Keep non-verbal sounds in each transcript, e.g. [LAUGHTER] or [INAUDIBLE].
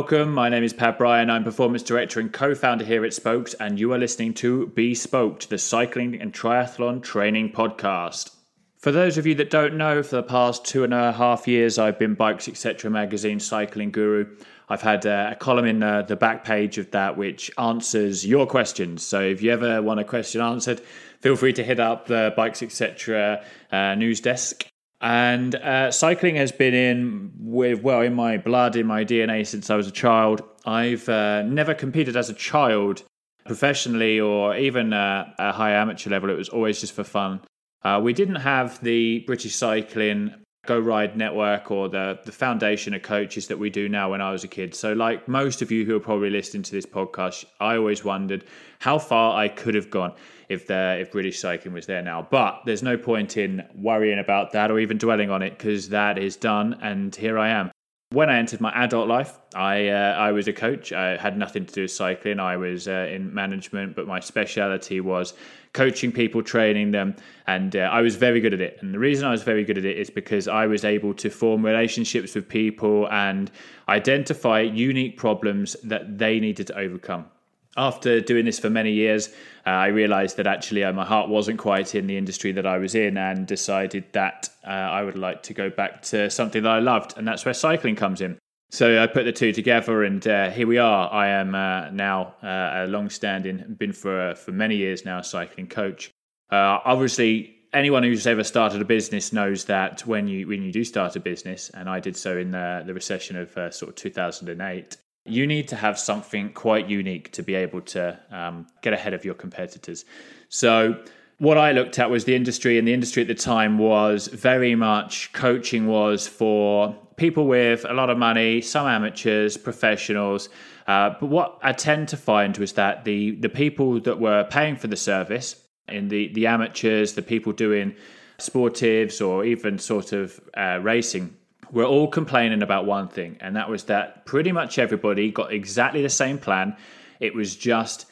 welcome. My name is Pav Bryan. I'm performance director and co founder here at Spokes, and you are listening to Be Spoked, the cycling and triathlon training podcast. For those of you that don't know, for the past two and a half years, I've been Bikes Etc. magazine cycling guru. I've had uh, a column in the back page of that which answers your questions. So if you ever want a question answered, feel free to hit up the Bikes Etc. Uh, news desk and uh, cycling has been in with well in my blood, in my DNA since I was a child. I've uh, never competed as a child professionally or even uh, a high amateur level. It was always just for fun. Uh, we didn't have the British Cycling Go Ride Network or the the foundation of coaches that we do now when I was a kid. So, like most of you who are probably listening to this podcast, I always wondered how far I could have gone if the if British cycling was there now. But there's no point in worrying about that or even dwelling on it because that is done, and here I am. When I entered my adult life, I uh, I was a coach. I had nothing to do with cycling. I was uh, in management, but my speciality was coaching people, training them, and uh, I was very good at it. And the reason I was very good at it is because I was able to form relationships with people and identify unique problems that they needed to overcome after doing this for many years, uh, I realized that actually uh, my heart wasn't quite in the industry that I was in and decided that uh, I would like to go back to something that I loved. And that's where cycling comes in. So I put the two together, and uh, here we are. I am uh, now uh, a long-standing, been for for many years now, cycling coach. obviously, anyone who's ever started a business knows that when you when you do start a business, and I did so in the, the recession of sort of 2008, you need to have something quite unique to be able to um, get ahead of your competitors. So, what I looked at was the industry, and the industry at the time was very much coaching was for people with a lot of money, some amateurs, professionals. Uh, but what I tend to find was that the the people that were paying for the service, in the the amateurs, the people doing sportives or even sort of uh, racing, we're all complaining about one thing, and that was that pretty much everybody got exactly the same plan. It was just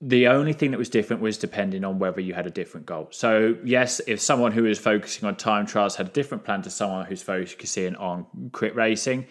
the only thing that was different was depending on whether you had a different goal. So, yes, if someone who is focusing on time trials had a different plan to someone who's focusing on crit racing,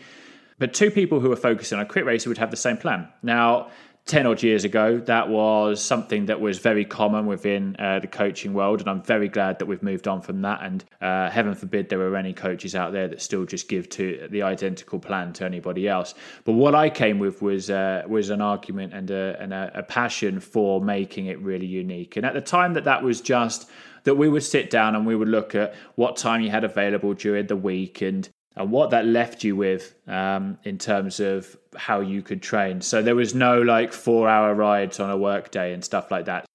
but two people who are focusing on crit racing would have the same plan. Now, 10 odd years ago, that was something that was very common within uh, the coaching world. And I'm very glad that we've moved on from that. And uh, heaven forbid there were any coaches out there that still just give to the identical plan to anybody else. But what I came with was uh, was an argument and, a, and a, a passion for making it really unique. And at the time that that was just that we would sit down and we would look at what time you had available during the week and and what that left you with um, in terms of how you could train. So there was no like four hour rides on a work day and stuff like that.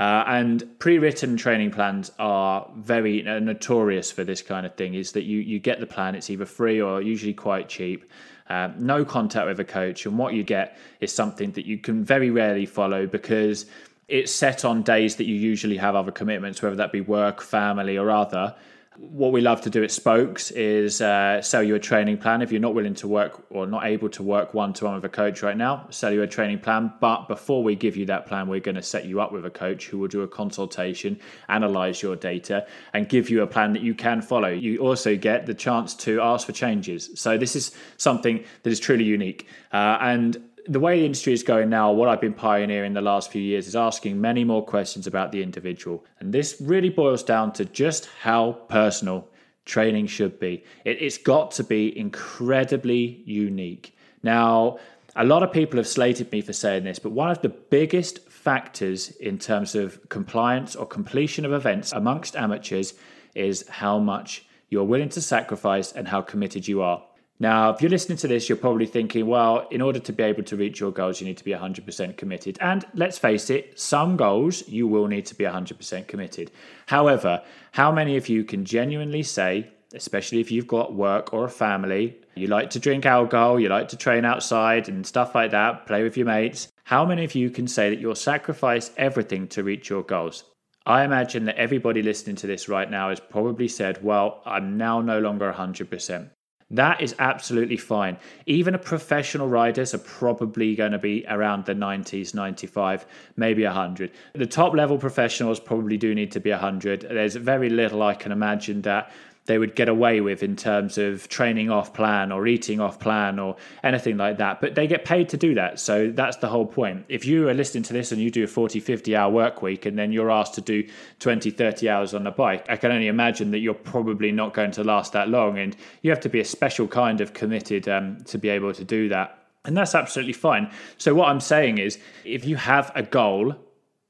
Uh, and pre-written training plans are very uh, notorious for this kind of thing. Is that you you get the plan? It's either free or usually quite cheap. Uh, no contact with a coach, and what you get is something that you can very rarely follow because it's set on days that you usually have other commitments, whether that be work, family, or other what we love to do at Spokes is uh, sell you a training plan. If you're not willing to work or not able to work one to one with a coach right now, sell you a training plan. But before we give you that plan, we're going to set you up with a coach who will do a consultation, analyze your data, and give you a plan that you can follow. You also get the chance to ask for changes. So this is something that is truly unique. Uh, and the way the industry is going now, what I've been pioneering the last few years is asking many more questions about the individual. And this really boils down to just how personal training should be. It, has got to be incredibly unique. Now, a lot of people have slated me for saying this, but one of the biggest factors in terms of compliance or completion of events amongst amateurs is how much you're willing to sacrifice and how committed you are. Now, if you're listening to this, you're probably thinking, well, in order to be able to reach your goals, you need to be 100% committed. And let's face it, some goals you will need to be 100% committed. However, how many of you can genuinely say, especially if you've got work or a family, you like to drink alcohol, you like to train outside and stuff like that, play with your mates, how many of you can say that you'll sacrifice everything to reach your goals? I imagine that everybody listening to this right now has probably said, well, I'm now no longer 100%. That is absolutely fine. Even a professional riders are probably going to be around the 90s, 95, maybe 100. The top level professionals probably do need to be 100. There's very little I can imagine that they would get away with in terms of training off plan or eating off plan or anything like that. But they get paid to do that. So that's the whole point. If you are listening to this and you do a 40, 50 hour work week and then you're asked to do 20, 30 hours on a bike, I can only imagine that you're probably not going to last that long. And you have to be a special kind of committed um, to be able to do that. And that's absolutely fine. So, what I'm saying is, if you have a goal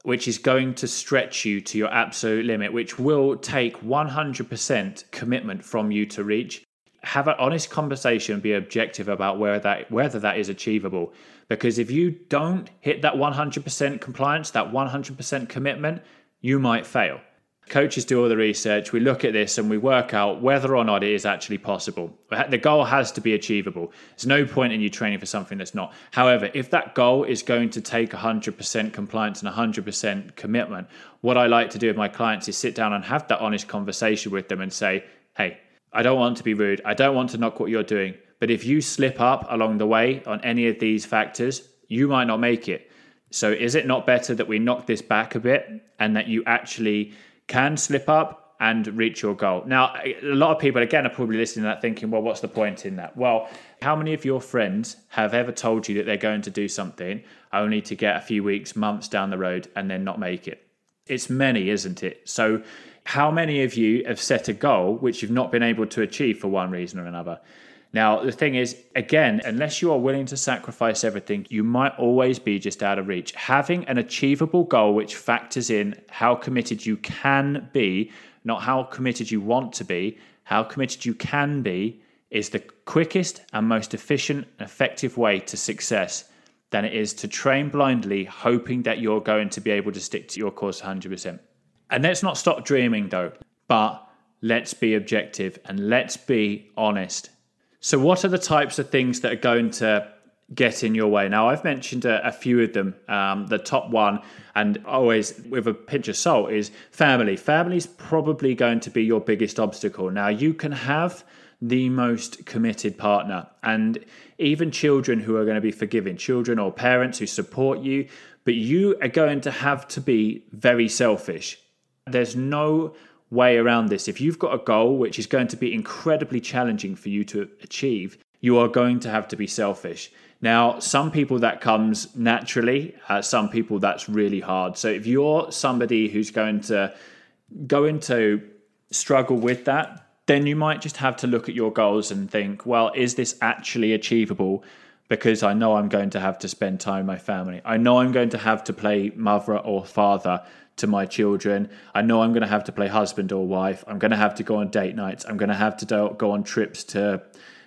which is going to stretch you to your absolute limit, which will take 100% commitment from you to reach. Have an honest conversation, be objective about where that, whether that is achievable. Because if you don't hit that 100% compliance, that 100% commitment, you might fail. Coaches do all the research. We look at this and we work out whether or not it is actually possible. The goal has to be achievable. There's no point in you training for something that's not. However, if that goal is going to take 100% compliance and 100% commitment, what I like to do with my clients is sit down and have that honest conversation with them and say, hey, I don't want to be rude. I don't want to knock what you're doing. But if you slip up along the way on any of these factors, you might not make it. So is it not better that we knock this back a bit and that you actually can slip up and reach your goal. Now, a lot of people, again, are probably listening to that thinking, well, what's the point in that? Well, how many of your friends have ever told you that they're going to do something only to get a few weeks, months down the road and then not make it? It's many, isn't it? So, how many of you have set a goal which you've not been able to achieve for one reason or another? Now, the thing is, again, unless you are willing to sacrifice everything, you might always be just out of reach. Having an achievable goal which factors in how committed you can be, not how committed you want to be, how committed you can be, is the quickest and most efficient and effective way to success than it is to train blindly, hoping that you're going to be able to stick to your course 100%. And let's not stop dreaming though, but let's be objective and let's be honest so, what are the types of things that are going to get in your way? Now, I've mentioned a, a few of them. Um, the top one, and always with a pinch of salt, is family. Family is probably going to be your biggest obstacle. Now, you can have the most committed partner, and even children who are going to be forgiving, children or parents who support you, but you are going to have to be very selfish. There's no way around this. If you've got a goal which is going to be incredibly challenging for you to achieve, you are going to have to be selfish. Now, some people that comes naturally, uh, some people that's really hard. So if you're somebody who's going to going to struggle with that, then you might just have to look at your goals and think, well, is this actually achievable? Because I know I'm going to have to spend time with my family. I know I'm going to have to play mother or father to my children. I know I'm going to have to play husband or wife. I'm going to have to go on date nights. I'm going to have to do, go on trips to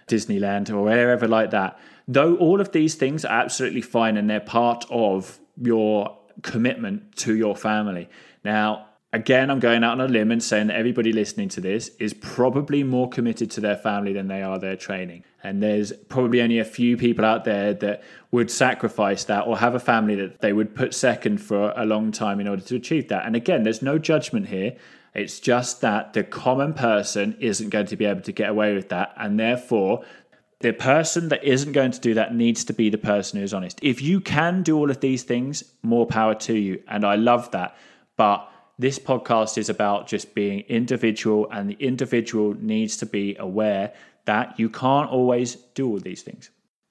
Disneyland or wherever like that. Though all of these things are absolutely fine and they're part of your commitment to your family. Now, again, I'm going out on a limb and saying that everybody listening to this is probably more committed to their family than they are their training. And there's probably only a few people out there that would sacrifice that or have a family that they would put second for a long time in order to achieve that. And again, there's no judgment here. It's just that the common person isn't going to be able to get away with that. And therefore, the person that isn't going to do that needs to be the person who's honest. If you can do all of these things, more power to you. And I love that. But this podcast is about just being individual, and the individual needs to be aware that you can't always do all these things.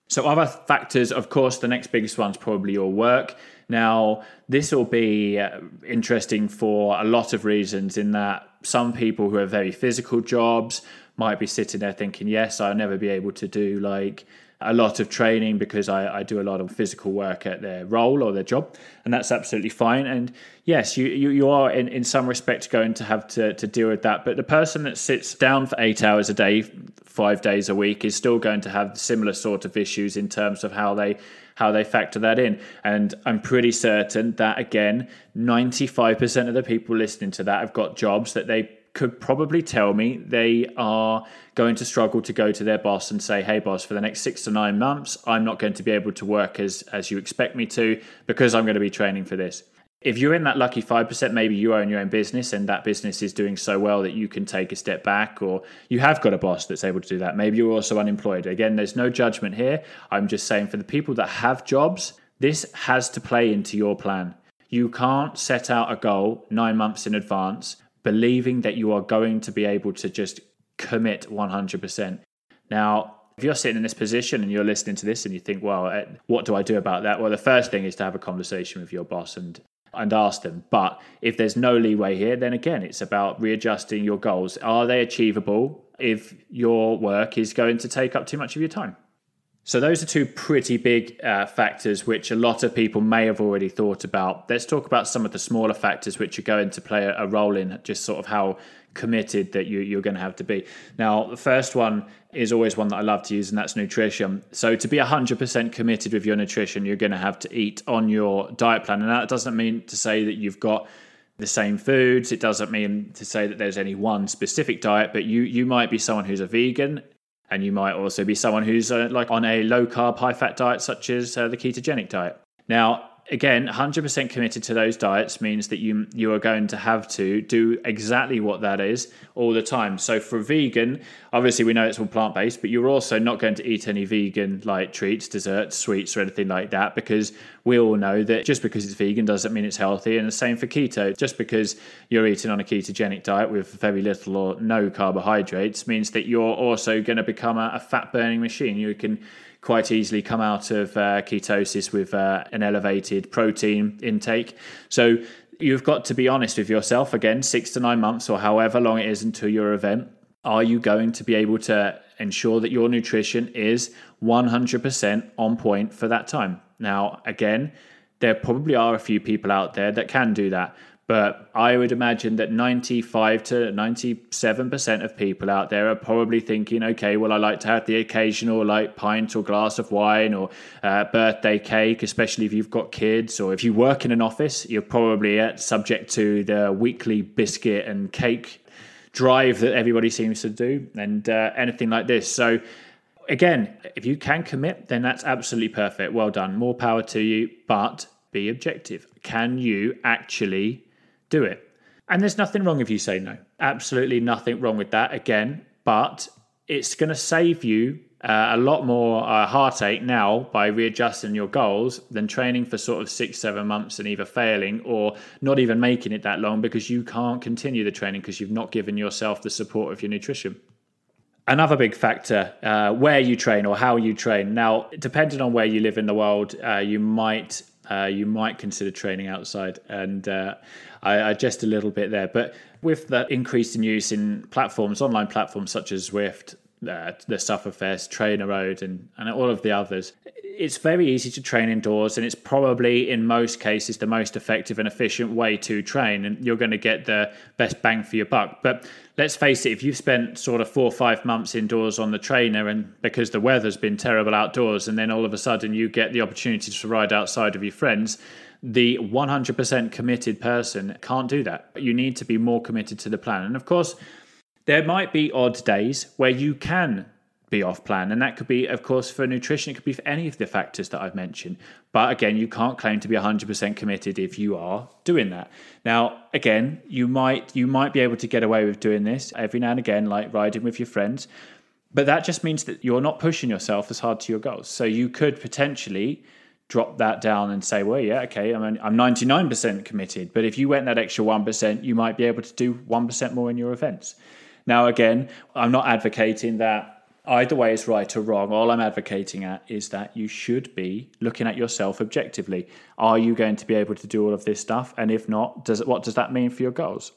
So, other factors, of course, the next biggest one's probably your work. Now, this will be uh, interesting for a lot of reasons, in that some people who have very physical jobs might be sitting there thinking, yes, I'll never be able to do like a lot of training because I, I, do a lot of physical work at their role or their job, and that's absolutely fine. And yes, you, you, you are in, in some respect going to have to, to deal with that. But the person that sits down for eight hours a day, five days a week, is still going to have similar sort of issues in terms of how they how they factor that in. And I'm pretty certain that again, 95% of the people listening to that have got jobs that they could probably tell me they are going to struggle to go to their boss and say, "Hey, boss, for the next six to nine months, I'm not going to be able to work as as you expect me to because I'm going to be training for this." If you're in that lucky 5%, maybe you own your own business and that business is doing so well that you can take a step back, or you have got a boss that's able to do that. Maybe you're also unemployed. Again, there's no judgment here. I'm just saying for the people that have jobs, this has to play into your plan. You can't set out a goal nine months in advance believing that you are going to be able to just commit 100%. Now, if you're sitting in this position and you're listening to this and you think, well, eh, what do I do about that? Well, the first thing is to have a conversation with your boss and and ask them. But if there's no leeway here, then again, it's about readjusting your goals. Are they achievable if your work is going to take up too much of your time? So, those are two pretty big uh, factors which a lot of people may have already thought about. Let's talk about some of the smaller factors which are going to play a role in just sort of how committed that you, you're going to have to be. Now, the first one is always one that I love to use, and that's nutrition. So, to be 100% committed with your nutrition, you're going to have to eat on your diet plan. And that doesn't mean to say that you've got the same foods. It doesn't mean to say that there's any one specific diet, but you you might be someone who's a vegan and you might also be someone who's uh, like on a low carb, high fat diet, such as uh, the ketogenic diet. Now, again, 100% committed to those diets means that you you are going to have to do exactly what that is all the time. So for vegan, obviously we know it's all plant based, but you're also not going to eat any vegan like treats, desserts, sweets, or anything like that because we all know that just because it's vegan doesn't mean it's healthy. And the same for keto. Just because you're eating on a ketogenic diet with very little or no carbohydrates means that you're also going to become a, a fat burning machine. You can quite easily come out of uh, ketosis with uh, an elevated protein intake. So you've got to be honest with yourself again, six to nine months or however long it is until your event. Are you going to be able to ensure that your nutrition is 100% on point for that time? Now, again, there probably are a few people out there that can do that. But I would imagine that 95 to 97% of people out there are probably thinking, okay, well, I like to have the occasional like pint or glass of wine or uh, birthday cake, especially if you've got kids or if you work in an office, you're probably uh, subject to the weekly biscuit and cake drive that everybody seems to do and uh, anything like this. So, again, if you can commit, then that's absolutely perfect. Well done. More power to you, but be objective. Can you actually do it. And there's nothing wrong if you say no. Absolutely nothing wrong with that, again. But it's going to save you uh, a lot more uh, heartache now by readjusting your goals than training for sort of six, seven months and either failing or not even making it that long because you can't continue the training because you've not given yourself the support of your nutrition. Another big factor, uh, where you train or how you train. Now, depending on where you live in the world, uh, you might uh, you might consider training outside. And uh, I, I just a little bit there. But with the increase in use in platforms, online platforms such as Zwift, uh, the Sufferfest, Trainer Road, and, and all of the others, it's very easy to train indoors, and it's probably in most cases the most effective and efficient way to train, and you're going to get the best bang for your buck. But let's face it, if you've spent sort of four or five months indoors on the trainer, and because the weather's been terrible outdoors, and then all of a sudden you get the opportunity to ride outside with your friends, the 100% committed person can't do that. You need to be more committed to the plan. And of course, there might be odd days where you can be off plan. And that could be, of course, for nutrition, it could be for any of the factors that I've mentioned. But again, you can't claim to be 100% committed if you are doing that. Now, again, you might you might be able to get away with doing this every now and again, like riding with your friends. But that just means that you're not pushing yourself as hard to your goals. So you could potentially drop that down and say, well, yeah, okay, I'm, I'm 99% committed. But if you went that extra 1%, you might be able to do 1% more in your events. Now, again, I'm not advocating that either way is right or wrong. All I'm advocating at is that you should be looking at yourself objectively. Are you going to be able to do all of this stuff? And if not, does what does that mean for your goals?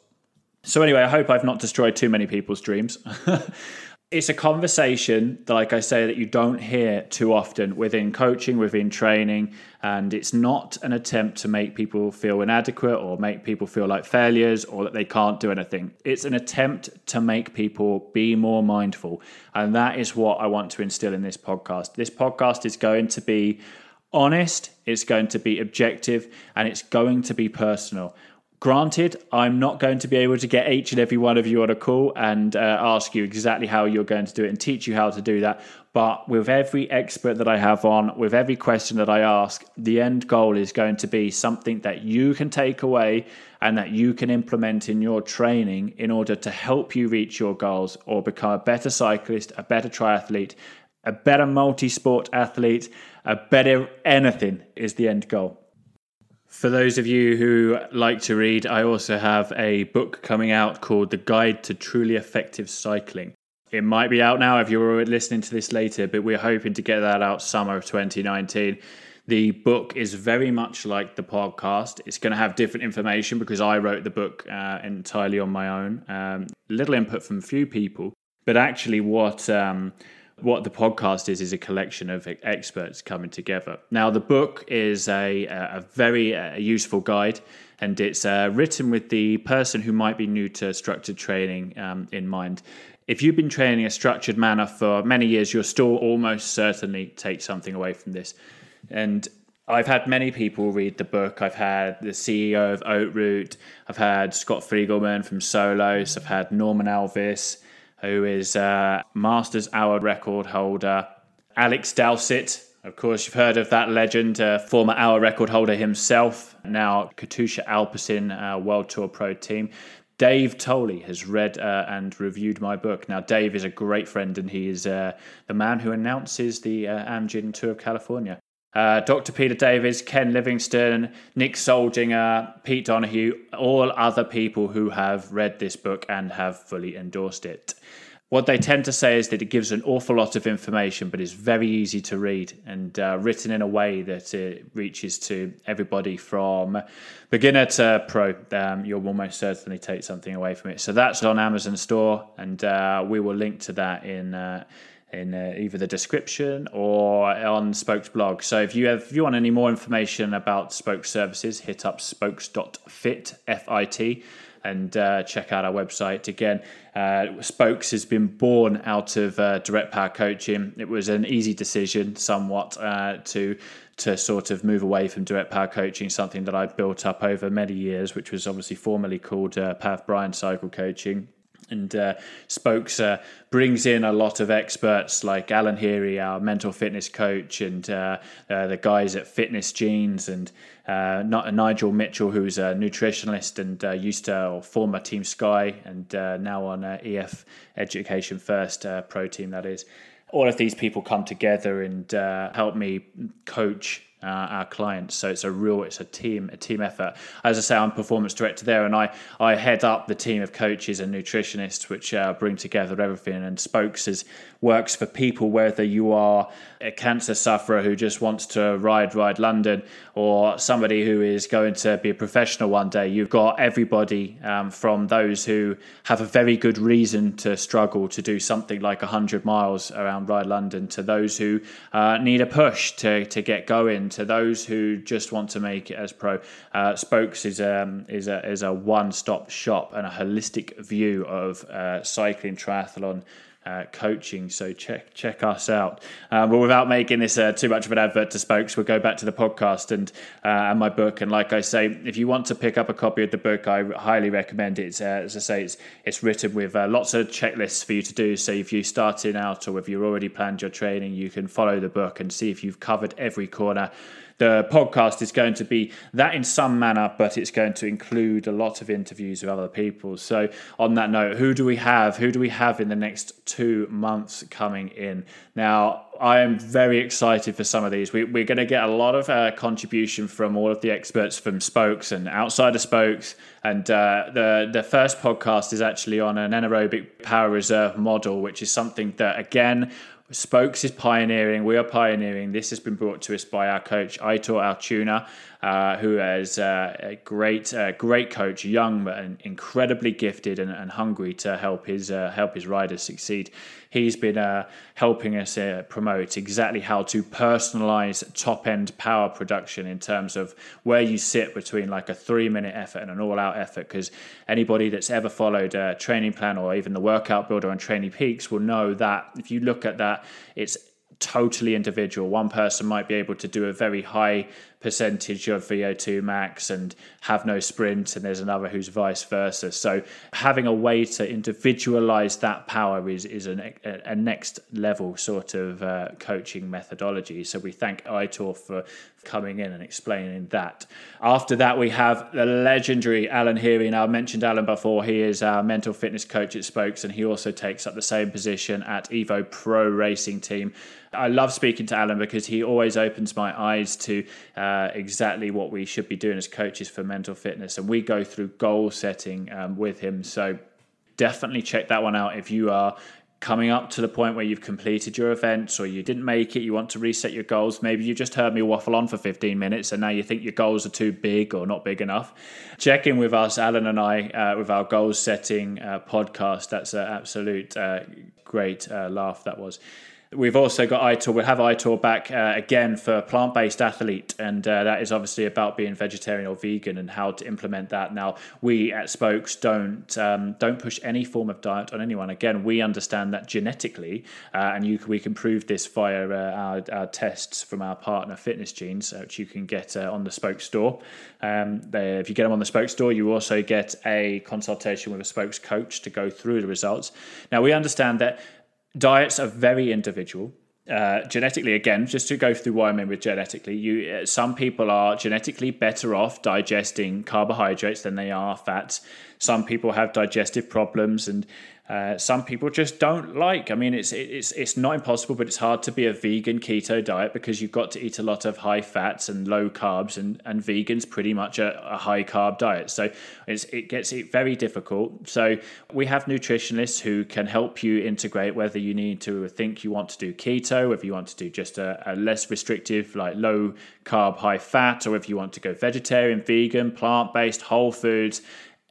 So anyway, I hope I've not destroyed too many people's dreams. [LAUGHS] it's a conversation that, like i say that you don't hear too often within coaching within training and it's not an attempt to make people feel inadequate or make people feel like failures or that they can't do anything. It's an attempt to make people be more mindful and that is what i want to instill in this podcast. This podcast is going to be honest it's going to be objective and it's going to be personal Granted, I'm not going to be able to get each and every one of you on a call and uh, ask you exactly how you're going to do it and teach you how to do that. But with every expert that I have on, with every question that I ask, the end goal is going to be something that you can take away and that you can implement in your training in order to help you reach your goals or become a better cyclist, a better triathlete, a better multi sport athlete, a better anything is the end goal. For those of you who like to read, I also have a book coming out called The Guide to Truly Effective Cycling. It might be out now if you're listening to this later, but we're hoping to get that out summer of 2019. The book is very much like the podcast. It's going to have different information because I wrote the book uh, entirely on my own. Um, little input from few people, but actually, what um, what the podcast is is a collection of experts coming together. Now, the book is a, a very useful guide, and it's uh, written with the person who might be new to structured training um, in mind. If you've been training a structured manner for many years, you'll still almost certainly take something away from this. And I've had many people read the book. I've had the CEO of Oak Root. I've had Scott Friegelman from Solos. I've had Norman Alvis, who is a Masters Hour record holder. Alex Dowsett, of course, you've heard of that legend, uh, former hour record holder himself, now Katusha Alpecin uh, World Tour Pro Team. Dave Towle has read uh, and reviewed my book. Now, Dave is a great friend, and he is uh, the man who announces the uh, Amgen Tour of California. Uh, Dr. Peter Davies, Ken Livingstone, Nick Soldinger, Pete Donahue, all other people who have read this book and have fully endorsed it. What they tend to say is that it gives an awful lot of information, but is very easy to read and uh, written in a way that it reaches to everybody from beginner to pro. Um, you'll almost certainly take something away from it. So that's on Amazon store, and uh, we will link to that in uh, in uh, either the description or on Spokes blog. So if you have, if you want any more information about Spokes services, hit up spokes.fit, F-I-T, and uh, check out our website. Again, uh, Spokes has been born out of uh, direct power coaching. It was an easy decision, somewhat, uh, to to sort of move away from direct power coaching, something that I built up over many years, which was obviously formerly called uh, Pav Bryan Cycle Coaching and uh, Spokes uh, brings in a lot of experts like Alan Heary, our mental fitness coach, and uh, uh the guys at Fitness Genes, and uh, Nigel Mitchell, who's a nutritionalist and uh, used to or former Team Sky, and now on EF Education First Pro Team. That is, all of these people come together and help me coach uh, our clients. So it's a real, it's a team, a team effort. As I say, I'm performance director there, and I I head up the team of coaches and nutritionists, which uh, bring together everything. And Spokes is works for people, whether you are a cancer sufferer who just wants to ride, ride London, or somebody who is going to be a professional one day. You've got everybody um, from those who have a very good reason to struggle to do something like 100 miles around Ride London, to those who uh, need a push to, to get going, to those who just want to make it as pro. Uh, Spokes is, um, is a, is a one stop shop and a holistic view of uh, cycling, triathlon uh, coaching. So check check us out. Uh, but without making this uh, too much of an advert to Spokes, we'll go back to the podcast and uh, and my book. And like I say, if you want to pick up a copy of the book, I highly recommend it. Uh, as I say, it's it's written with uh, lots of checklists for you to do. So if you're starting out or if you've already planned your training, you can follow the book and see if you've covered every corner the podcast is going to be that in some manner, but it's going to include a lot of interviews with other people. So, on that note, who do we have? Who do we have in the next two months coming in? Now, I am very excited for some of these. We, are going to get a lot of uh, contribution from all of the experts from Spokes and outside of Spokes. And uh, the the first podcast is actually on an anaerobic power reserve model, which is something that again Spokes is pioneering. We are pioneering. This has been brought to us by our coach Aitor Altuna, uh, who is uh, a great, uh, great coach, young but incredibly gifted and, and hungry to help his help his riders succeed. He's been helping us promote exactly how to personalize top end power production in terms of where you sit between like a three minute effort and an all out effort. Because anybody that's ever followed a training plan or even the workout builder on Training Peaks will know that if you look at that, it's totally individual. One person might be able to do a very high percentage of VO2 max and have no sprint, and there's another who's vice versa. So having a way to individualize that power is is a, a next level sort of uh, coaching methodology. So we thank Aitor for coming in and explaining that. After that, we have the legendary Alan Heary. Now, I mentioned Alan before. He is our mental fitness coach at Spokes, and he also takes up the same position at Evo Pro Racing Team. I love speaking to Alan because he always opens my eyes to uh, exactly what we should be doing as coaches for mental fitness. And we go through goal setting um, with him. So definitely check that one out if you are coming up to the point where you've completed your events or you didn't make it, you want to reset your goals. Maybe you just heard me waffle on for 15 minutes and now you think your goals are too big or not big enough. Check in with us, Alan and I, uh, with our goals setting uh, podcast. That's an absolute uh, great uh, laugh that was. We've also got Aitor. We'll have Aitor back uh, again for plant based athlete, and uh, that is obviously about being vegetarian or vegan and how to implement that. Now, we at Spokes don't um, don't push any form of diet on anyone. Again, we understand that genetically, uh, and you, we can prove this via uh, our, our, tests from our partner Fitness Genes, uh, which you can get uh, on the Spokes store. Um, they, if you get them on the Spokes store, you also get a consultation with a Spokes coach to go through the results. Now, we understand that diets are very individual. Uh, genetically, again, just to go through why I mean with genetically, you uh, some people are genetically better off digesting carbohydrates than they are fats. Some people have digestive problems, and uh, some people just don't like. I mean, it's it's it's not impossible, but it's hard to be a vegan keto diet because you've got to eat a lot of high fats and low carbs, and and vegans pretty much a, a high carb diet. So it gets it very difficult. So we have nutritionists who can help you integrate whether you need to think you want to do keto, if you want to do just a, a less restrictive like low carb, high fat, or if you want to go vegetarian, vegan, plant based, whole foods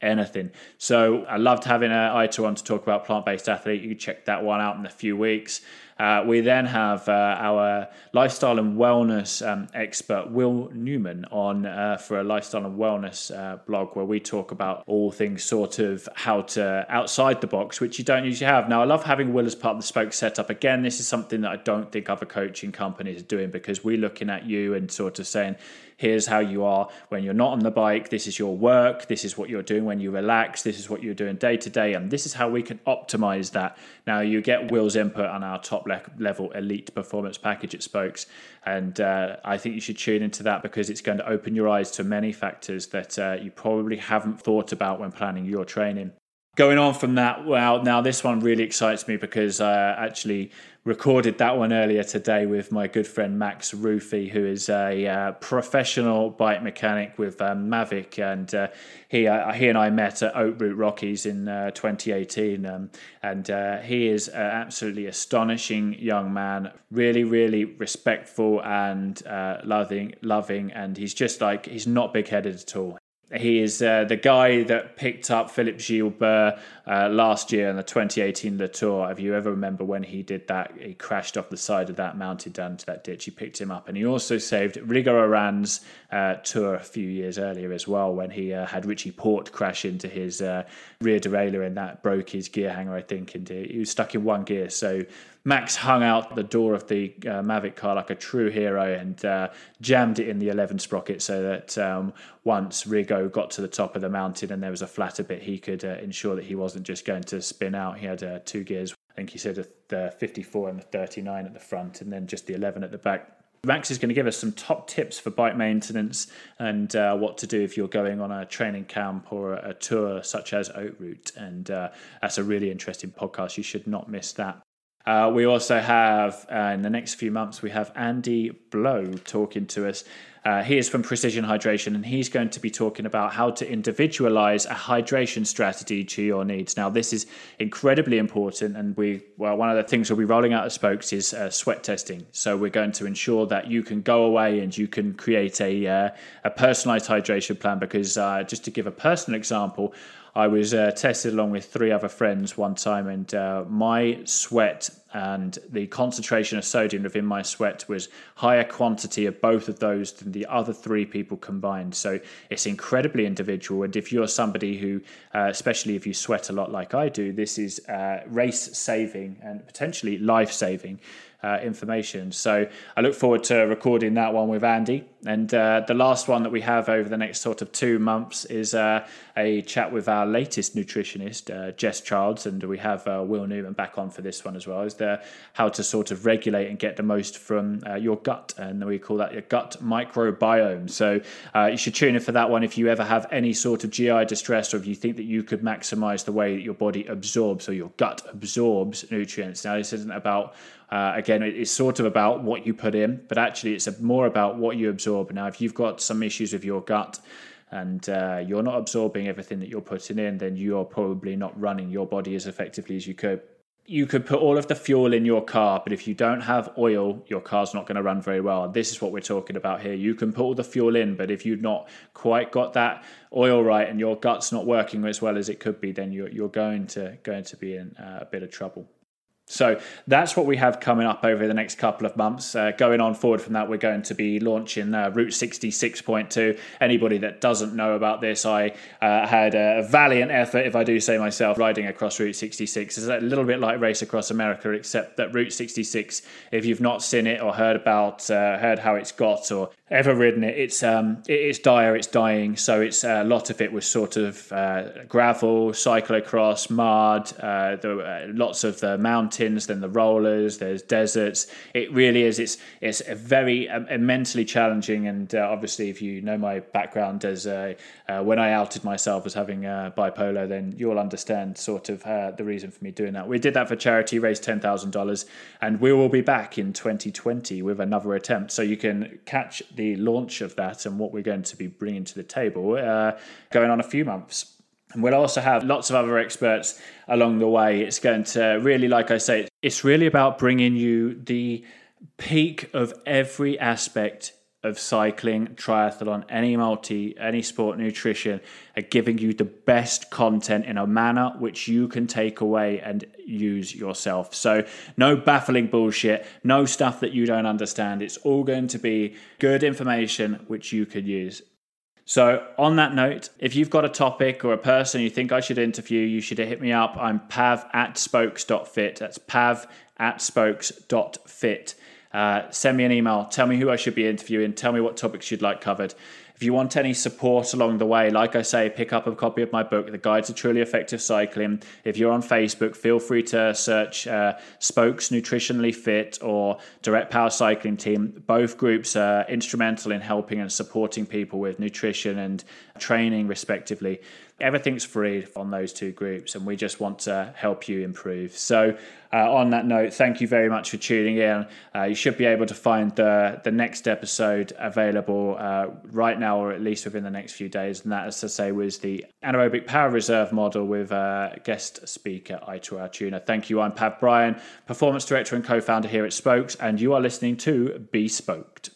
anything. So I loved having uh, a Aitor on to talk about plant based athlete. You check that one out in a few weeks. Uh, we then have uh, our lifestyle and wellness um, expert, Will Newman, on uh, for a lifestyle and wellness uh, blog where we talk about all things sort of how to outside the box, which you don't usually have. Now, I love having Will as part of the Spoke setup. Again, this is something that I don't think other coaching companies are doing because we're looking at you and sort of saying, here's how you are when you're not on the bike. This is your work. This is what you're doing when you relax. This is what you're doing day to day. And this is how we can optimize that. Now, you get Will's input on our top level elite performance package at Spokes. And uh, I think you should tune into that because it's going to open your eyes to many factors that uh, you probably haven't thought about when planning your training. Going on from that, well, now this one really excites me because I actually recorded that one earlier today with my good friend Max Rufi, who is a uh, professional bike mechanic with um, Mavic, and uh, he uh, he and I met at Oak Root Rockies in uh, 2018, um, and uh, he is an absolutely astonishing young man, really really respectful and loving, loving, and he's just like he's not big headed at all. He is uh, the guy that picked up Philippe Gilbert uh, last year in the 2018 Le Tour. If you ever remember when he did that, he crashed off the side of that mountain down to that ditch. He picked him up, and he also saved Rigo Uran's uh, tour a few years earlier as well when he uh, had Richie Porte crash into his uh, rear derailleur and that broke his gear hanger, I think, and he was stuck in one gear. So Max hung out the door of the uh, Mavic car like a true hero and uh, jammed it in the 11 sprocket so that um, once Rigo got to the top of the mountain and there was a flatter bit, he could uh, ensure that he wasn't just going to spin out. He had uh, two gears. I think he said the 54 and the 39 at the front and then just the 11 at the back. Max is going to give us some top tips for bike maintenance and uh, what to do if you're going on a training camp or a, tour such as Oak Root. And uh, that's a really interesting podcast. You should not miss that. Uh, we also have, uh, in the next few months, we have Andy Blow talking to us. Uh, he is from Precision Hydration, and he's going to be talking about how to individualize a hydration strategy to your needs. Now, this is incredibly important, and we well, one of the things we'll be rolling out at Spokes is uh, sweat testing. So we're going to ensure that you can go away and you can create a uh, a personalized hydration plan. Because uh, just to give a personal example, I was uh, tested along with three other friends one time, and uh, my sweat and the concentration of sodium within my sweat was higher quantity of both of those than the other three people combined. So it's incredibly individual. And if you're somebody who, uh, especially if you sweat a lot like I do, this is uh, race saving and potentially life saving uh, information. So I look forward to recording that one with Andy. And uh, the last one that we have over the next sort of two months is uh, a chat with our latest nutritionist, uh, Jess Childs, and we have uh, Will Newman back on for this one as well. Is there how to sort of regulate and get the most from uh, your gut, and we call that your gut microbiome. So you should tune in for that one if you ever have any sort of GI distress, or if you think that you could maximize the way that your body absorbs or your gut absorbs nutrients. Now this isn't about uh, again, it's sort of about what you put in, but actually, it's more about what you absorb. Now, if you've got some issues with your gut and uh, you're not absorbing everything that you're putting in, then you're probably not running your body as effectively as you could. you could put all of the fuel in your car, but if you don't have oil, your car's not going to run very well. This is what we're talking about here. You can put all the fuel in, but if you've not quite got that oil right and your gut's not working as well as it could be, then you're, you're going to going to be in uh, a bit of trouble. So that's what we have coming up over the next couple of months. Uh, going on forward from that, we're going to be launching uh, Route 66.2. Anybody that doesn't know about this, I uh, had a valiant effort, if I do say myself, riding across Route 66. It's a little bit like Race Across America, except that Route 66, if you've not seen it or heard about, uh, heard how it's got or ever ridden it, it's um, it's dire, it's dying. So it's uh, a lot of it was sort of uh, gravel, cyclocross, mud, the, lots of the mountains mountains, then the rollers, there's deserts. It really is. It's it's a very um, immensely challenging, and uh, obviously, if you know my background as uh, uh, when I outed myself as having uh, bipolar, then you'll understand sort of uh, the reason for me doing that. We did that for charity, raised ten thousand dollars, and we will be back in 2020 with another attempt. So you can catch the launch of that and what we're going to be bringing to the table uh, going on a few months. And we'll also have lots of other experts along the way. It's going to really, like I say, it's really about bringing you the peak of every aspect of cycling, triathlon, any multi, any sport nutrition, are giving you the best content in a manner which you can take away and use yourself. So, no baffling bullshit, no stuff that you don't understand. It's all going to be good information which you can use. So, on that note, if you've got a topic or a person you think I should interview, you should hit me up. I'm pav at spokes.fit. That's pav at spokes.fit. Uh, send me an email. Tell me who I should be interviewing. Tell me what topics you'd like covered. If you want any support along the way, like I say, pick up a copy of my book, The Guide to Truly Effective Cycling. If you're on Facebook, feel free to search uh, Spokes Nutritionally Fit or Direct Power Cycling Team. Both groups are instrumental in helping and supporting people with nutrition and training, respectively. Everything's free on those two groups, and we just want to help you improve. So, uh, on that note, thank you very much for tuning in. Uh, you should be able to find the, the next episode available uh, right now, or at least within the next few days. And that, as to say, was the anaerobic power reserve model with uh, guest speaker Aitor Altuna. Thank you. I'm Pav Bryan, performance director and co founder here at Spokes, and you are listening to Be Spoked.